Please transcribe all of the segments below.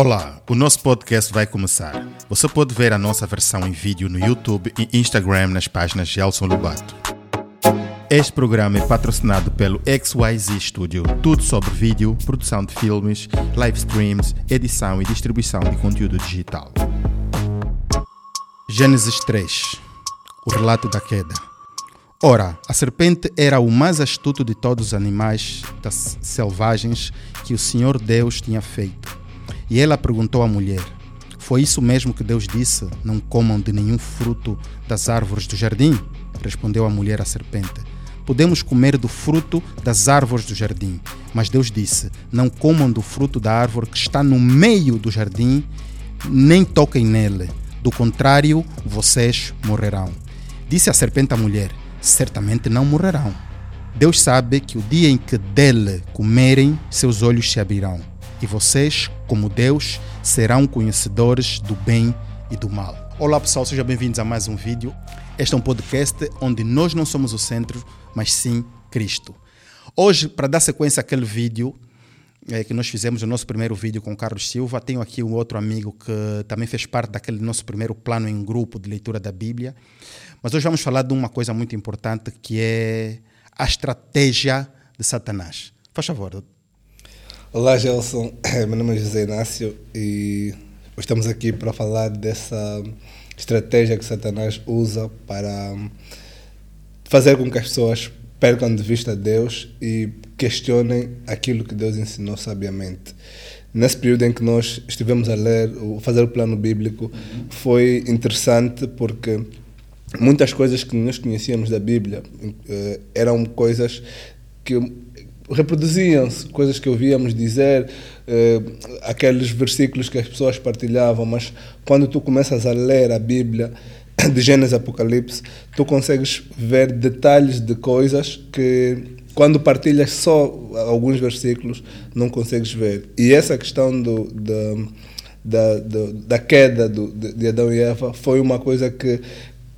Olá, o nosso podcast vai começar. Você pode ver a nossa versão em vídeo no YouTube e Instagram nas páginas de Elson Lobato. Este programa é patrocinado pelo XYZ Studio, tudo sobre vídeo, produção de filmes, live streams, edição e distribuição de conteúdo digital. Gênesis 3 O relato da queda. Ora, a serpente era o mais astuto de todos os animais das selvagens que o Senhor Deus tinha feito. E ela perguntou à mulher: Foi isso mesmo que Deus disse? Não comam de nenhum fruto das árvores do jardim? Respondeu a mulher à serpente: Podemos comer do fruto das árvores do jardim. Mas Deus disse: Não comam do fruto da árvore que está no meio do jardim, nem toquem nele. Do contrário, vocês morrerão. Disse a serpente à mulher: Certamente não morrerão. Deus sabe que o dia em que dele comerem, seus olhos se abrirão e vocês, como Deus, serão conhecedores do bem e do mal. Olá pessoal, sejam bem-vindos a mais um vídeo. Este é um podcast onde nós não somos o centro, mas sim Cristo. Hoje, para dar sequência àquele vídeo é, que nós fizemos, o nosso primeiro vídeo com o Carlos Silva, tenho aqui um outro amigo que também fez parte daquele nosso primeiro plano em grupo de leitura da Bíblia. Mas hoje vamos falar de uma coisa muito importante que é a estratégia de Satanás. Faz favor, Olá, Gelson. Meu nome é José Inácio e estamos aqui para falar dessa estratégia que Satanás usa para fazer com que as pessoas percam de vista Deus e questionem aquilo que Deus ensinou sabiamente. Nesse período em que nós estivemos a ler, fazer o plano bíblico, foi interessante porque muitas coisas que nós conhecíamos da Bíblia eh, eram coisas que reproduziam-se coisas que ouvíamos dizer, eh, aqueles versículos que as pessoas partilhavam, mas quando tu começas a ler a Bíblia, de Gênesis Apocalipse, tu consegues ver detalhes de coisas que quando partilhas só alguns versículos não consegues ver. E essa questão do, da, da, da, queda do, de Adão e Eva foi uma coisa que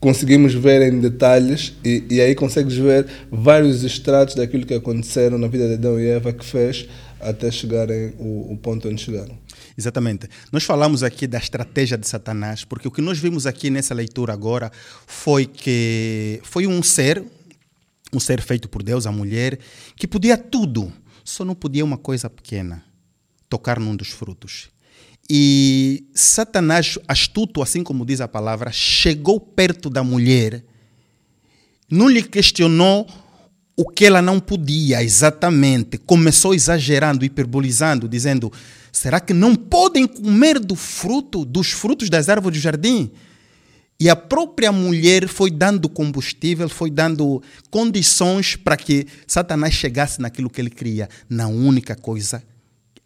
conseguimos ver em detalhes e, e aí consegues ver vários estratos daquilo que aconteceram na vida de Adão e Eva que fez até chegarem o, o ponto onde chegaram. Exatamente. Nós falamos aqui da estratégia de Satanás, porque o que nós vimos aqui nessa leitura agora foi que foi um ser, um ser feito por Deus, a mulher, que podia tudo, só não podia uma coisa pequena, tocar num dos frutos. E Satanás, astuto, assim como diz a palavra, chegou perto da mulher, não lhe questionou o que ela não podia exatamente, começou exagerando, hiperbolizando, dizendo: será que não podem comer do fruto, dos frutos das árvores do jardim? E a própria mulher foi dando combustível, foi dando condições para que Satanás chegasse naquilo que ele queria, na única coisa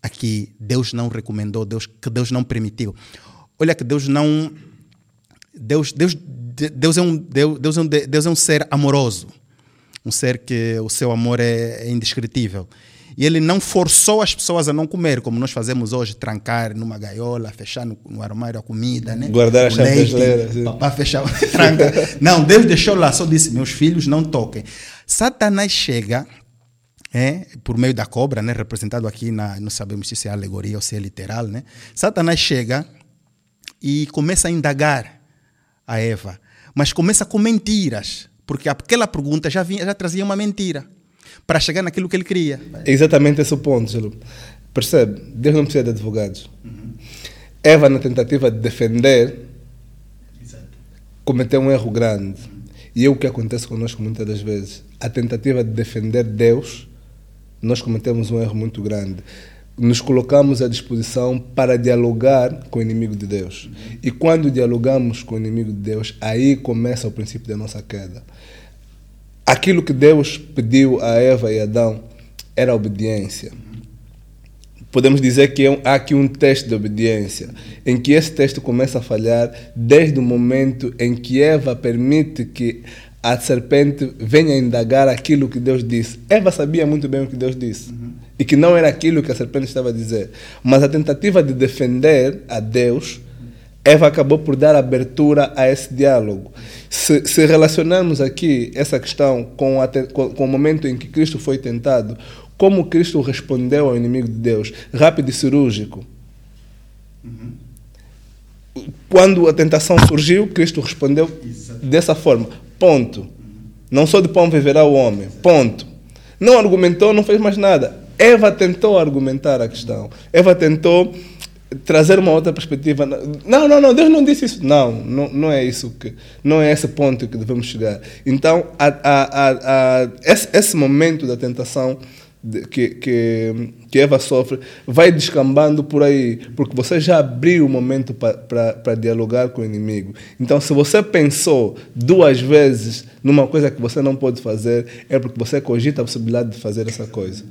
aqui Deus não recomendou, Deus, que Deus não permitiu. Olha que Deus não. Deus, Deus, Deus, é um, Deus, Deus, é um, Deus é um ser amoroso, um ser que o seu amor é, é indescritível. E ele não forçou as pessoas a não comer, como nós fazemos hoje, trancar numa gaiola, fechar no, no armário a comida, né? Guardar as chaves brasileiras. Papá fechar, tranca. Não, Deus deixou lá, só disse, meus filhos não toquem. Satanás chega é, por meio da cobra, né, representado aqui, na, não sabemos se é alegoria ou se é literal, né? Satanás chega e começa a indagar a Eva, mas começa com mentiras, porque aquela pergunta já, vinha, já trazia uma mentira para chegar naquilo que ele queria. É exatamente esse o ponto, Gelo. Percebe? Deus não precisa de advogados. Uhum. Eva, na tentativa de defender, Exato. cometeu um erro grande. E é o que acontece conosco muitas das vezes. A tentativa de defender Deus nós cometemos um erro muito grande. Nos colocamos à disposição para dialogar com o inimigo de Deus. E quando dialogamos com o inimigo de Deus, aí começa o princípio da nossa queda. Aquilo que Deus pediu a Eva e Adão era a obediência. Podemos dizer que há aqui um teste de obediência, em que esse teste começa a falhar desde o momento em que Eva permite que a serpente venha indagar aquilo que Deus disse. Eva sabia muito bem o que Deus disse uhum. e que não era aquilo que a serpente estava a dizer. Mas a tentativa de defender a Deus, Eva acabou por dar abertura a esse diálogo. Se, se relacionarmos aqui essa questão com, a, com, com o momento em que Cristo foi tentado, como Cristo respondeu ao inimigo de Deus? Rápido e cirúrgico. Quando a tentação surgiu, Cristo respondeu dessa forma. Ponto. Não só de pão viverá o homem. Ponto. Não argumentou, não fez mais nada. Eva tentou argumentar a questão. Eva tentou trazer uma outra perspectiva. Não, não, não, Deus não disse isso. Não, não, não é isso que, não é esse ponto que devemos chegar. Então, a, a, a, esse, esse momento da tentação que, que, que Eva sofre vai descambando por aí, porque você já abriu o momento para dialogar com o inimigo. Então, se você pensou duas vezes numa coisa que você não pode fazer, é porque você cogita a possibilidade de fazer essa coisa.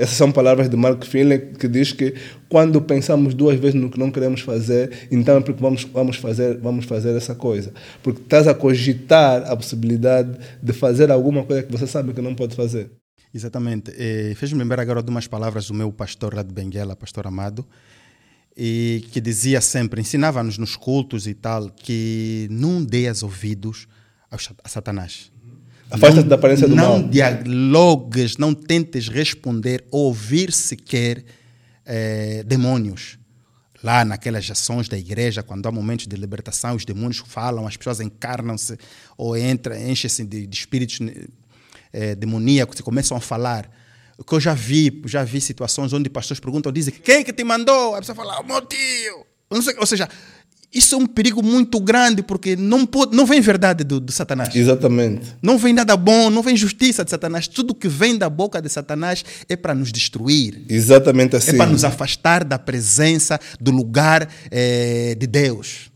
Essas são palavras de Mark Finley que diz que quando pensamos duas vezes no que não queremos fazer, então é porque vamos, vamos, fazer, vamos fazer essa coisa. Porque estás a cogitar a possibilidade de fazer alguma coisa que você sabe que não pode fazer. Exatamente. Fez-me lembrar agora de umas palavras do meu pastor lá de Benguela, pastor Amado, e que dizia sempre, ensinava-nos nos cultos e tal, que não dês ouvidos a Satanás. Afasta-te da aparência do não mal. Não dialogues, não tentes responder, ouvir sequer é, demônios. Lá naquelas ações da igreja, quando há momentos de libertação, os demônios falam, as pessoas encarnam-se ou entram, enchem-se de, de espíritos é, demoníacos e começam a falar. O que eu já vi, já vi situações onde pastores perguntam, dizem, quem que te mandou? A pessoa fala, o meu tio. Ou seja, isso é um perigo muito grande, porque não, pode, não vem verdade do, do, Satanás. Exatamente. Não vem nada bom, não vem justiça de Satanás. Tudo que vem da boca de Satanás é para nos destruir. Exatamente assim. É para nos afastar da presença, do lugar é, de Deus.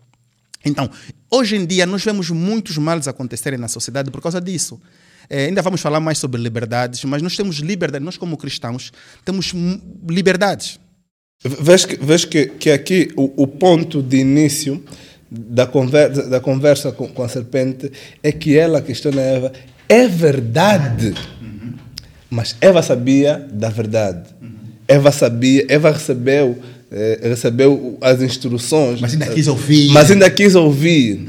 Então, hoje em dia, nós vemos muitos males acontecerem na sociedade por causa disso. É, ainda vamos falar mais sobre liberdades, mas nós temos liberdade, nós como cristãos temos liberdades. Vês que, vês que, que aqui o, o ponto de início da conversa, da conversa com, com, a serpente é que ela questiona Eva, é verdade. Uhum. Mas Eva sabia da verdade. Uhum. Eva sabia, Eva recebeu, eh, recebeu as instruções. Mas ainda quis ouvir. Mas ainda quis ouvir.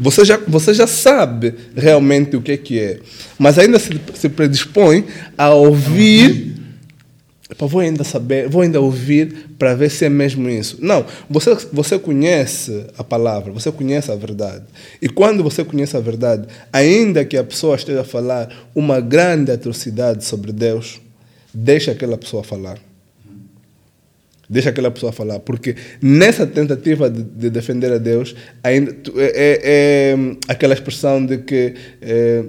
Você já, você já sabe realmente o que é que é. Mas ainda se, se predispõe a ouvir Epa, vou ainda saber, vou ainda ouvir para ver se é mesmo isso. Não, você, você conhece a palavra, você conhece a verdade. E quando você conhece a verdade, ainda que a pessoa esteja a falar uma grande atrocidade sobre Deus, deixa aquela pessoa falar. Deixa aquela pessoa falar, porque nessa tentativa de, de defender a Deus, ainda é, é, é aquela expressão de que é,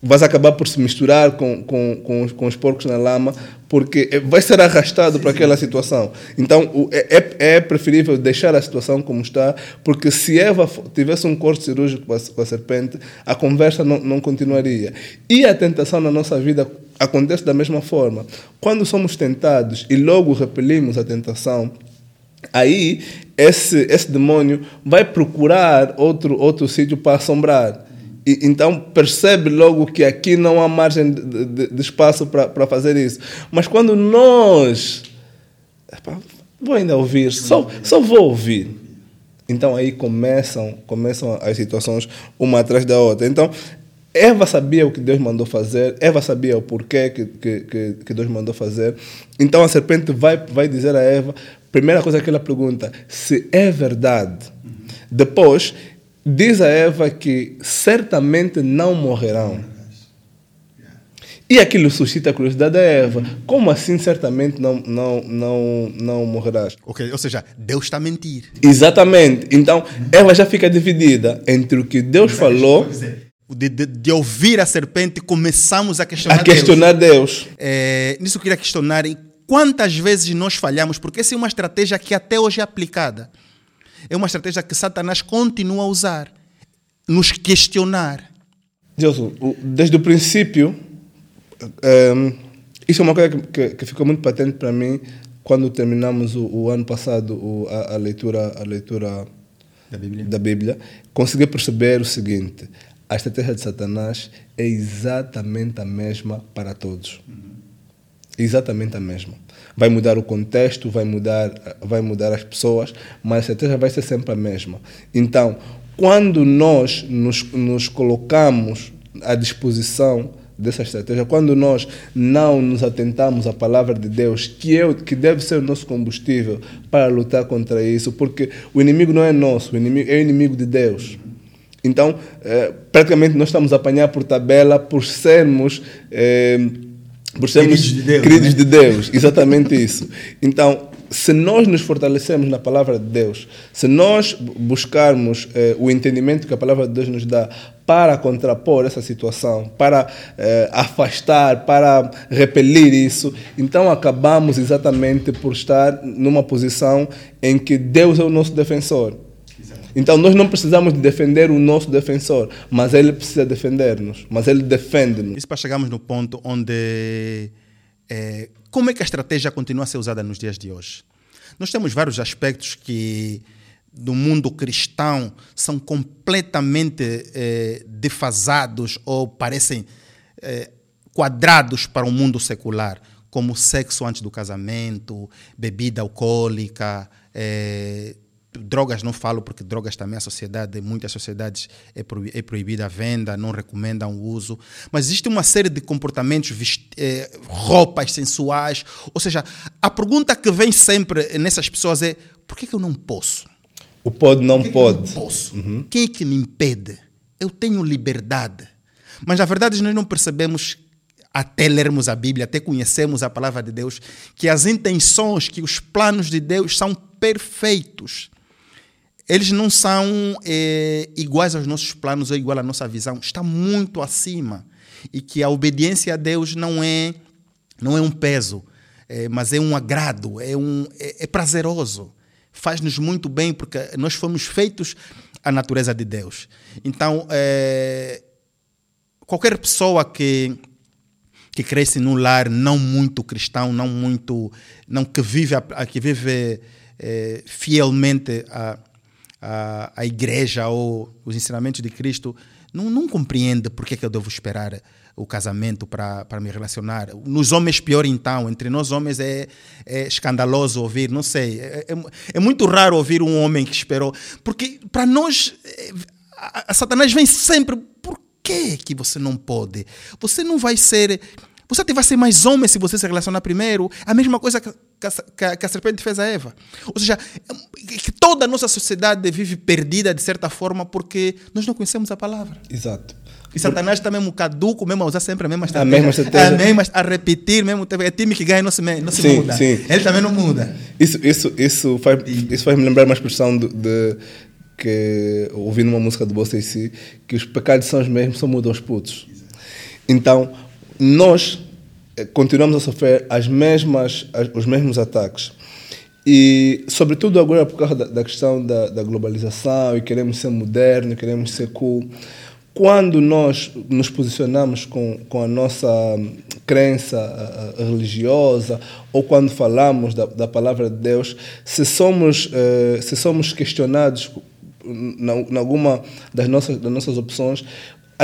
vais acabar por se misturar com, com, com, com, os porcos na lama, porque vai ser arrastado para aquela situação. Então, é, é, é preferível deixar a situação como está, porque se Eva tivesse um corte cirúrgico com a serpente, a conversa não, não continuaria. E a tentação na nossa vida acontece da mesma forma. Quando somos tentados e logo repelimos a tentação, aí esse, esse demônio vai procurar outro, outro sítio para assombrar. E, então percebe logo que aqui não há margem de, de, de espaço para fazer isso. Mas quando nós. Epa, vou ainda ouvir, só, só vou ouvir. Então aí começam, começam as situações uma atrás da outra. Então Eva sabia o que Deus mandou fazer, Eva sabia o porquê que, que, que Deus mandou fazer. Então a serpente vai, vai dizer a Eva, primeira coisa que ela pergunta, se é verdade. Depois, diz a Eva que certamente não morrerão. E aquilo suscita a curiosidade da Eva. Como assim certamente não, não, não, não morrerás? Okay, ou seja, Deus está a mentir. Exatamente. Então, Eva já fica dividida entre o que Deus falou... De, de, de, ouvir a serpente, começamos a questionar, a questionar Deus. Deus. É, nisso eu queria questionar quantas vezes nós falhamos, porque essa é uma estratégia que até hoje é aplicada é uma estratégia que Satanás continua a usar, nos questionar. Deus, desde o princípio, um, ehm, isso é uma coisa que, que, ficou muito patente para mim quando terminamos o, o ano passado o, a, a, leitura, a leitura da Bíblia. da Bíblia. Consegui perceber o seguinte: a estratégia de Satanás é exatamente a mesma para todos. Exatamente a mesma vai mudar o contexto, vai mudar, vai mudar as pessoas, mas a estratégia vai ser sempre a mesma. Então, quando nós nos, nos colocamos à disposição dessa estratégia, quando nós não nos atentamos à palavra de Deus, que, é, que deve ser o nosso combustível para lutar contra isso, porque o inimigo não é nosso, o inimigo é o inimigo de Deus. Então, é, praticamente nós estamos a apanhar por tabela por sermos. É, por sermos queridos de Deus. Queridos né? de Deus, exatamente isso. Então, se nós nos fortalecermos na palavra de Deus, se nós buscarmos eh, o entendimento que a palavra de Deus nos dá para contrapor essa situação, para eh, afastar, para repelir isso, então acabamos exatamente por estar numa posição em que Deus é o nosso defensor. Então nós não precisamos de defender o nosso defensor, mas ele precisa defender-nos, mas ele defende-nos. Isso para chegarmos no ponto onde é, como é que a estratégia continua a ser usada nos dias de hoje? Nós temos vários aspectos que do mundo cristão são completamente é, defasados ou parecem é, quadrados para o mundo secular, como sexo antes do casamento, bebida alcoólica, é, drogas não falo porque drogas também a sociedade, muitas sociedades é, é proibida a venda, não recomendam o uso, mas existe uma série de comportamentos, é, roupas sensuais, ou seja, a pergunta que vem sempre nessas pessoas é por que, que eu não posso? O pode não pode. não posso? Uhum. Quem é que me impede? Eu tenho liberdade. Mas na verdade nós não percebemos até lermos a Bíblia, até conhecermos a palavra de Deus, que as intenções, que os planos de Deus são perfeitos eles não são é, iguais aos nossos planos ou igual à nossa visão, está muito acima. E que a obediência a Deus não é, não é um peso, é, mas é um agrado, é, um, é, é prazeroso. Faz-nos muito bem, porque nós fomos feitos à natureza de Deus. Então, é, qualquer pessoa que, que cresce num lar não muito cristão, não muito, não que vive, que vive é, fielmente a a, a igreja ou os ensinamentos de Cristo não, não compreende por que, que eu devo esperar o casamento para me relacionar. Nos homens, pior então. Entre nós homens é, é escandaloso ouvir, não sei. É, é, é, muito raro ouvir um homem que esperou. Porque para nós, é, a, a Satanás vem sempre. Por que, que você não pode? Você não vai ser você vai ser mais homem se você se relacionar primeiro. A mesma coisa que, que, que a serpente fez a Eva. Ou seja, que toda a nossa sociedade vive perdida de certa forma porque nós não conhecemos a palavra. Exato. E Satanás está mesmo caduco, mesmo a usar sempre a mesma estratégia. A mesma estratégia. A, mesma, a repetir mesmo. É time que ganha não se, não se sim, muda. Sim. Ele também não muda. Isso, isso, isso, faz, isso faz me lembrar uma expressão de, de que ouvindo uma música do Bossa si, que os pecados são os mesmos, só mudam os putos. Então, nós eh, continuamos a sofrer as mesmas, os mesmos ataques. E, sobretudo agora por causa da, da questão da, da, globalização e queremos ser modernos, queremos ser cool. Quando nós nos posicionamos com, com a nossa crença uh, religiosa ou quando falamos da, da palavra de Deus, se somos, uh, se somos questionados em alguma das nossas, das nossas opções,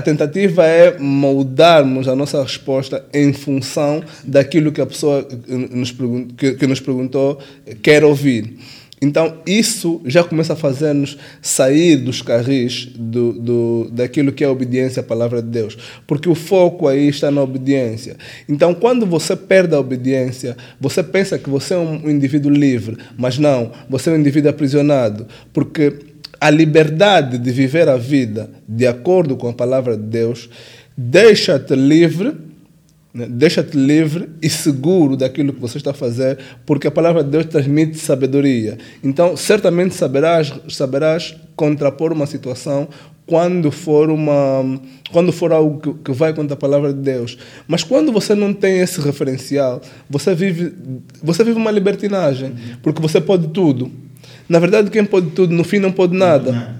a tentativa é moldarmos a nossa resposta em função daquilo que a pessoa nos que, que nos perguntou quer ouvir. Então, isso já começa a fazer-nos sair dos carris do, do, daquilo que é obediência à palavra de Deus. Porque o foco aí está na obediência. Então, quando você perde a obediência, você pensa que você é um indivíduo livre, mas não, você é um indivíduo aprisionado. Porque a liberdade de viver a vida de acordo com a palavra de Deus deixa-te livre, né? deixa-te livre e seguro daquilo que você está a fazer, porque a palavra de Deus transmite sabedoria. Então, certamente saberás, saberás contrapor uma situação quando for uma quando for algo que, que, vai contra a palavra de Deus. Mas quando você não tem esse referencial, você vive você vive uma libertinagem, porque você pode tudo. Na verdade, quem pode tudo, no fim não pode nada.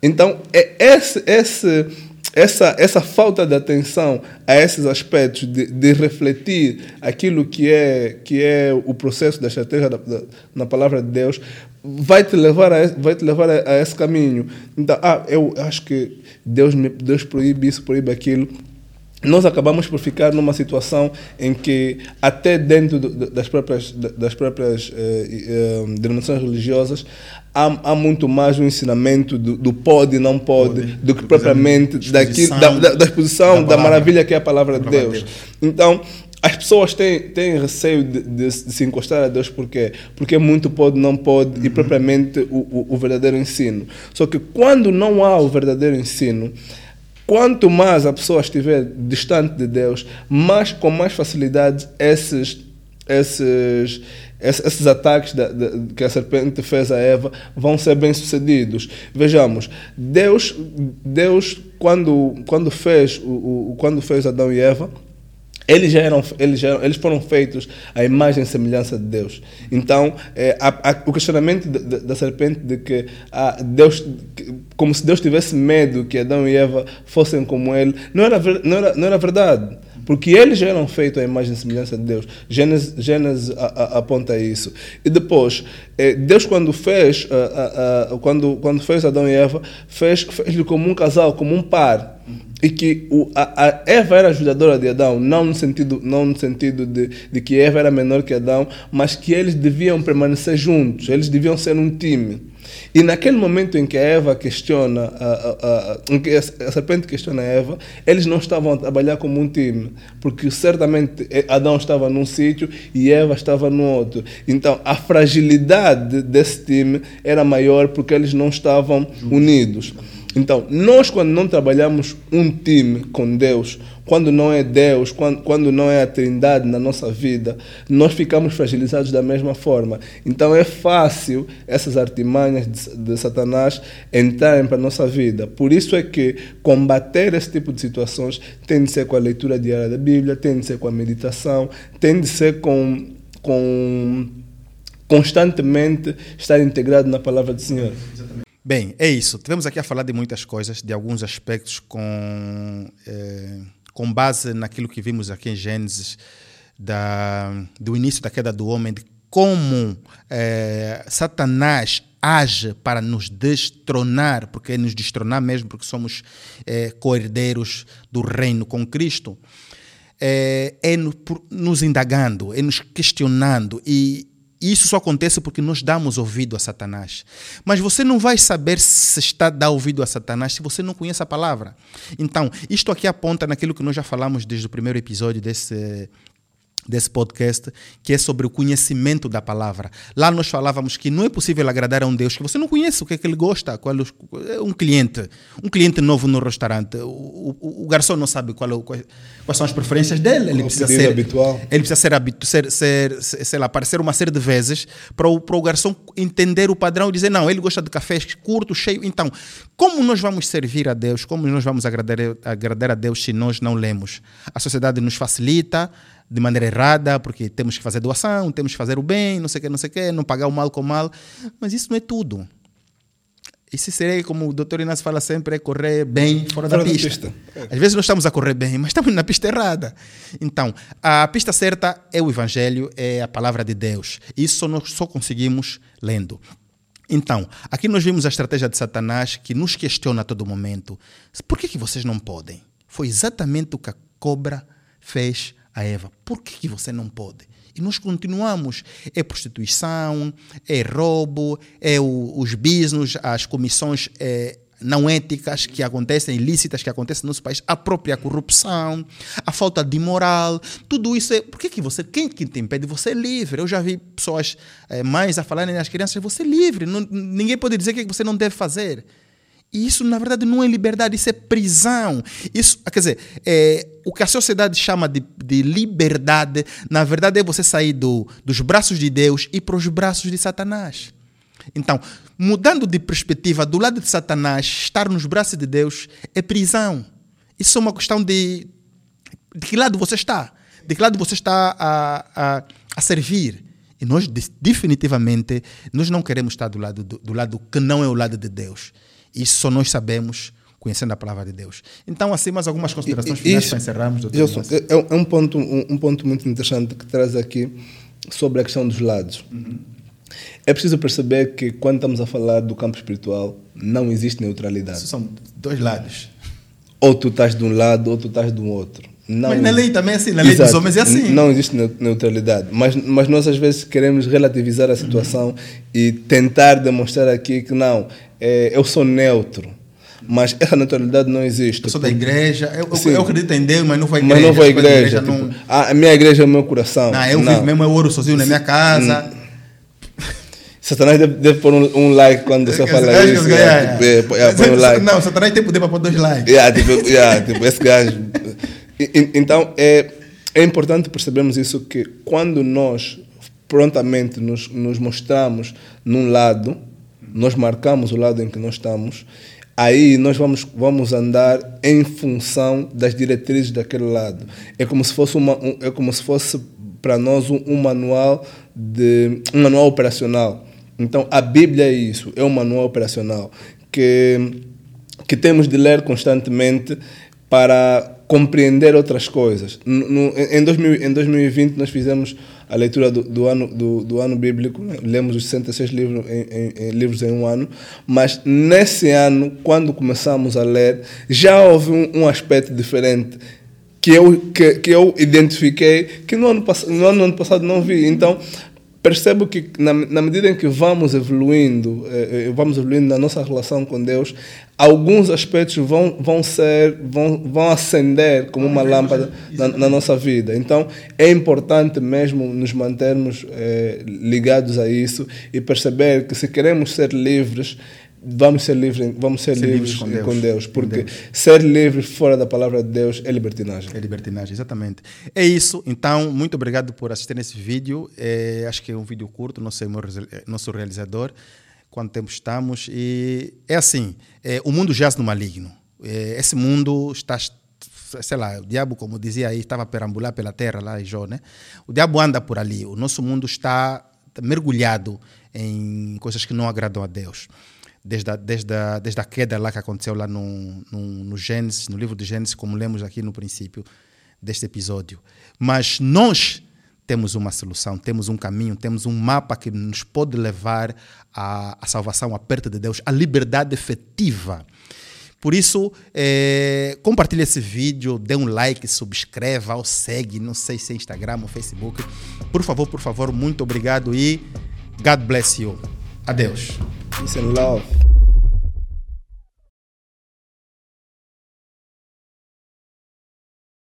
Então, é esse, esse, essa, essa falta de atenção a esses aspectos, de, de refletir aquilo que é, que é o processo da estratégia da, da, na palavra de Deus, vai te levar a, vai te levar a, a, esse caminho. Então, ah, eu acho que Deus, me, Deus proíbe isso, proíbe aquilo. Nós acabamos por ficar numa situação em que até dentro das próprias das próprias eh, eh, denominações religiosas há, há, muito mais um ensinamento do, do pode e não pode, pode do que do propriamente daqui, da, da, da exposição da, da, maravilha que é a palavra, de Deus. Deus. Então as pessoas têm, têm receio de, de, de, se encostar a Deus porque porque muito pode não pode uhum. e propriamente o, o, o verdadeiro ensino. Só que quando não há o verdadeiro ensino Quanto mais a pessoa estiver distante de Deus, mais com mais facilidade esses, esses, esses ataques da, da, que a serpente fez a Eva vão ser bem sucedidos. Vejamos, Deus, Deus quando, quando, fez, o, o, quando fez Adão e Eva, eles, já eram, eles, já, eles foram feitos à imagem e semelhança de Deus. Então, é, a, a, o questionamento da serpente de que ah, Deus, como se Deus tivesse medo que Adão e Eva fossem como ele, não era, não era, não era verdade. Porque eles já eram feitos à imagem e semelhança de Deus. Gênesis, Gênesis a, a, aponta isso. E depois, é, Deus quando fez, a, quando, quando fez Adão e Eva, fez, fez-lhe como um casal, como um par e que o, a, a, Eva era ajudadora de Adão, não no sentido, não no sentido de, de que Eva era menor que Adão, mas que eles deviam permanecer juntos, eles deviam ser um time. E naquele momento em que a Eva questiona, a, a, em que a serpente questiona a Eva, eles não estavam a trabalhar como um time, porque certamente Adão estava num sítio e Eva estava no outro. Então a fragilidade desse time era maior porque eles não estavam unidos. Então, nós quando não trabalhamos um time com Deus, quando não é Deus, quando, quando não é a Trindade na nossa vida, nós ficamos fragilizados da mesma forma. Então é fácil essas artimanhas de, de Satanás entrarem para a nossa vida. Por isso é que combater esse tipo de situações tem de ser com a leitura diária da Bíblia, tem de ser com a meditação, tem de ser com, com constantemente estar integrado na palavra do Senhor. Bem, é isso. Tivemos aqui a falar de muitas coisas, de alguns aspectos com, é, com base naquilo que vimos aqui em Gênesis, da, do início da queda do homem, de como é, Satanás age para nos destronar, porque é nos destronar mesmo, porque somos é, co-herdeiros do reino com Cristo. É, é nos indagando, é nos questionando e isso só acontece porque nós damos ouvido a Satanás. Mas você não vai saber se está dar ouvido a Satanás se você não conhece a palavra. Então, isto aqui aponta naquilo que nós já falamos desde o primeiro episódio desse, desse podcast, que é sobre o conhecimento da palavra. Lá nós falávamos que não é possível agradar a um Deus que você não conhece o que é que ele gosta, qual é um cliente, um cliente novo no restaurante, o, o, o garçom não sabe qual, é quais, são as preferências dele, ele precisa ser habitual. Ele precisa ser, ser, ser, sei lá, aparecer uma série de vezes para o, para o garçom entender o padrão e dizer, não, ele gosta de cafés curto, cheio. Então, como nós vamos servir a Deus, como nós vamos agradar, agradar a Deus se nós não lemos? A sociedade nos facilita, de maneira errada, porque temos que fazer doação, temos que fazer o bem, não sei o que, não sei o que, não pagar o mal com o mal. Mas isso não é tudo. Isso seria, como o doutor Inácio fala sempre, é correr bem fora, fora da, pista. da, pista. Às vezes nós estamos a correr bem, mas estamos na pista errada. Então, a pista certa é o Evangelho, é a palavra de Deus. Isso nós só conseguimos lendo. Então, aqui nós vimos a estratégia de Satanás que nos questiona a todo momento. Por que, que vocês não podem? Foi exatamente o que a cobra fez a Eva: por que, que você não pode? E nós continuamos. É prostituição, é roubo, é o, os business, as comissões é, não éticas que acontecem, ilícitas que acontecem no nosso país, a própria corrupção, a falta de moral, tudo isso é. Por que, que você. Quem que te impede? Você é livre. Eu já vi pessoas é, mães a falarem às crianças: você é livre, não, ninguém pode dizer o que você não deve fazer. E isso, na verdade, não é liberdade, isso é prisão. Isso, quer dizer, é, o que a sociedade chama de, de, liberdade, na verdade, é você sair do, dos braços de Deus e para os braços de Satanás. Então, mudando de perspectiva, do lado de Satanás, estar nos braços de Deus é prisão. Isso é uma questão de, de que lado você está, de que lado você está a, a, a servir. E nós, definitivamente, nós não queremos estar do lado, do, do lado que não é o lado de Deus. Isso só nós sabemos conhecendo a palavra de Deus. Então, assim, mais algumas considerações finais para encerrarmos. Gilson, é, é um ponto, um, um, ponto muito interessante que traz aqui sobre a questão dos lados. Uhum. É preciso perceber que quando estamos a falar do campo espiritual, não existe neutralidade. Isso são dois lados. Ou tu estás de um lado ou tu estás do outro. Não, Mas na lei também é assim, na lei dos Exato. homens é assim. Não existe neu- neutralidade. Mas, mas nós às vezes queremos relativizar a situação e tentar demonstrar aqui que não, é, eu sou neutro. Mas essa neutralidade não existe. Eu sou da igreja, eu, eu, Sim. eu acredito em Deus, mas não vou à igreja. Mas não vou à igreja. não, tipo, "Ah, a minha igreja é o meu coração. não, eu vivo mesmo, eu oro sozinho na minha casa. Satanás deve, deve pôr um, um like quando você fala Esse isso. gajo, yeah, yeah, tipo, yeah. um like. Não, Satanás tem poder para pôr dois likes. Yeah, tipo, yeah, tipo, esse gajo. Então, é, é importante percebermos isso que quando nós prontamente nos, nos mostramos num lado, nós marcamos o lado em que nós estamos, aí nós vamos, vamos andar em função das diretrizes daquele lado. É como se fosse, uma, um, é como se fosse para nós um, um manual de um manual operacional. Então, a Bíblia é isso, é um manual operacional que que temos de ler constantemente para compreender outras coisas. No, no- em, 2000, em 2020 nós fizemos a leitura do, do ano, do, do ano bíblico, né? lemos os 66 livros em, em- em- livros em um ano, mas nesse ano, quando começamos a ler, já houve um, um aspecto diferente que eu, que, que eu identifiquei que no ano, no ano, no ano passado não vi. Então, percebo que na, na medida em que vamos evoluindo, eh, eh, vamos evoluindo na nossa relação com Deus, alguns aspectos vão, vão ser, vão, vão acender como uma lâmpada na, na nossa vida. Então, é importante mesmo nos mantermos eh, ligados a isso e perceber que se queremos ser livres, vamos ser livres, vamos ser, Ser livres livres com Deus. Deus, Com Deus. porque ser livre fora da palavra de Deus é libertinagem. É libertinagem, exatamente. É isso. Então, muito obrigado por assistir esse vídeo. É, acho que é um vídeo curto, não sei, reali- nosso realizador, quanto tempo estamos. E é assim, é, o mundo jaz no maligno. É, esse mundo está, sei lá, o diabo, como dizia aí, estava a perambular pela terra lá em Jó, né? O diabo anda por ali. O nosso mundo está mergulhado em coisas que não agradam a Deus desde a, desde a, desde a queda lá que aconteceu lá no, no, no Gênesis, no livro de Gênesis, como lemos aqui no princípio deste episódio. Mas nós temos uma solução, temos um caminho, temos um mapa que nos pode levar à, à salvação, à perto de Deus, à liberdade efetiva. Por isso, eh, compartilhe esse vídeo, dê um like, subscreva ou segue, não sei se é Instagram ou Facebook. Por favor, por favor, muito obrigado e God bless you. Adeus. Peace and love.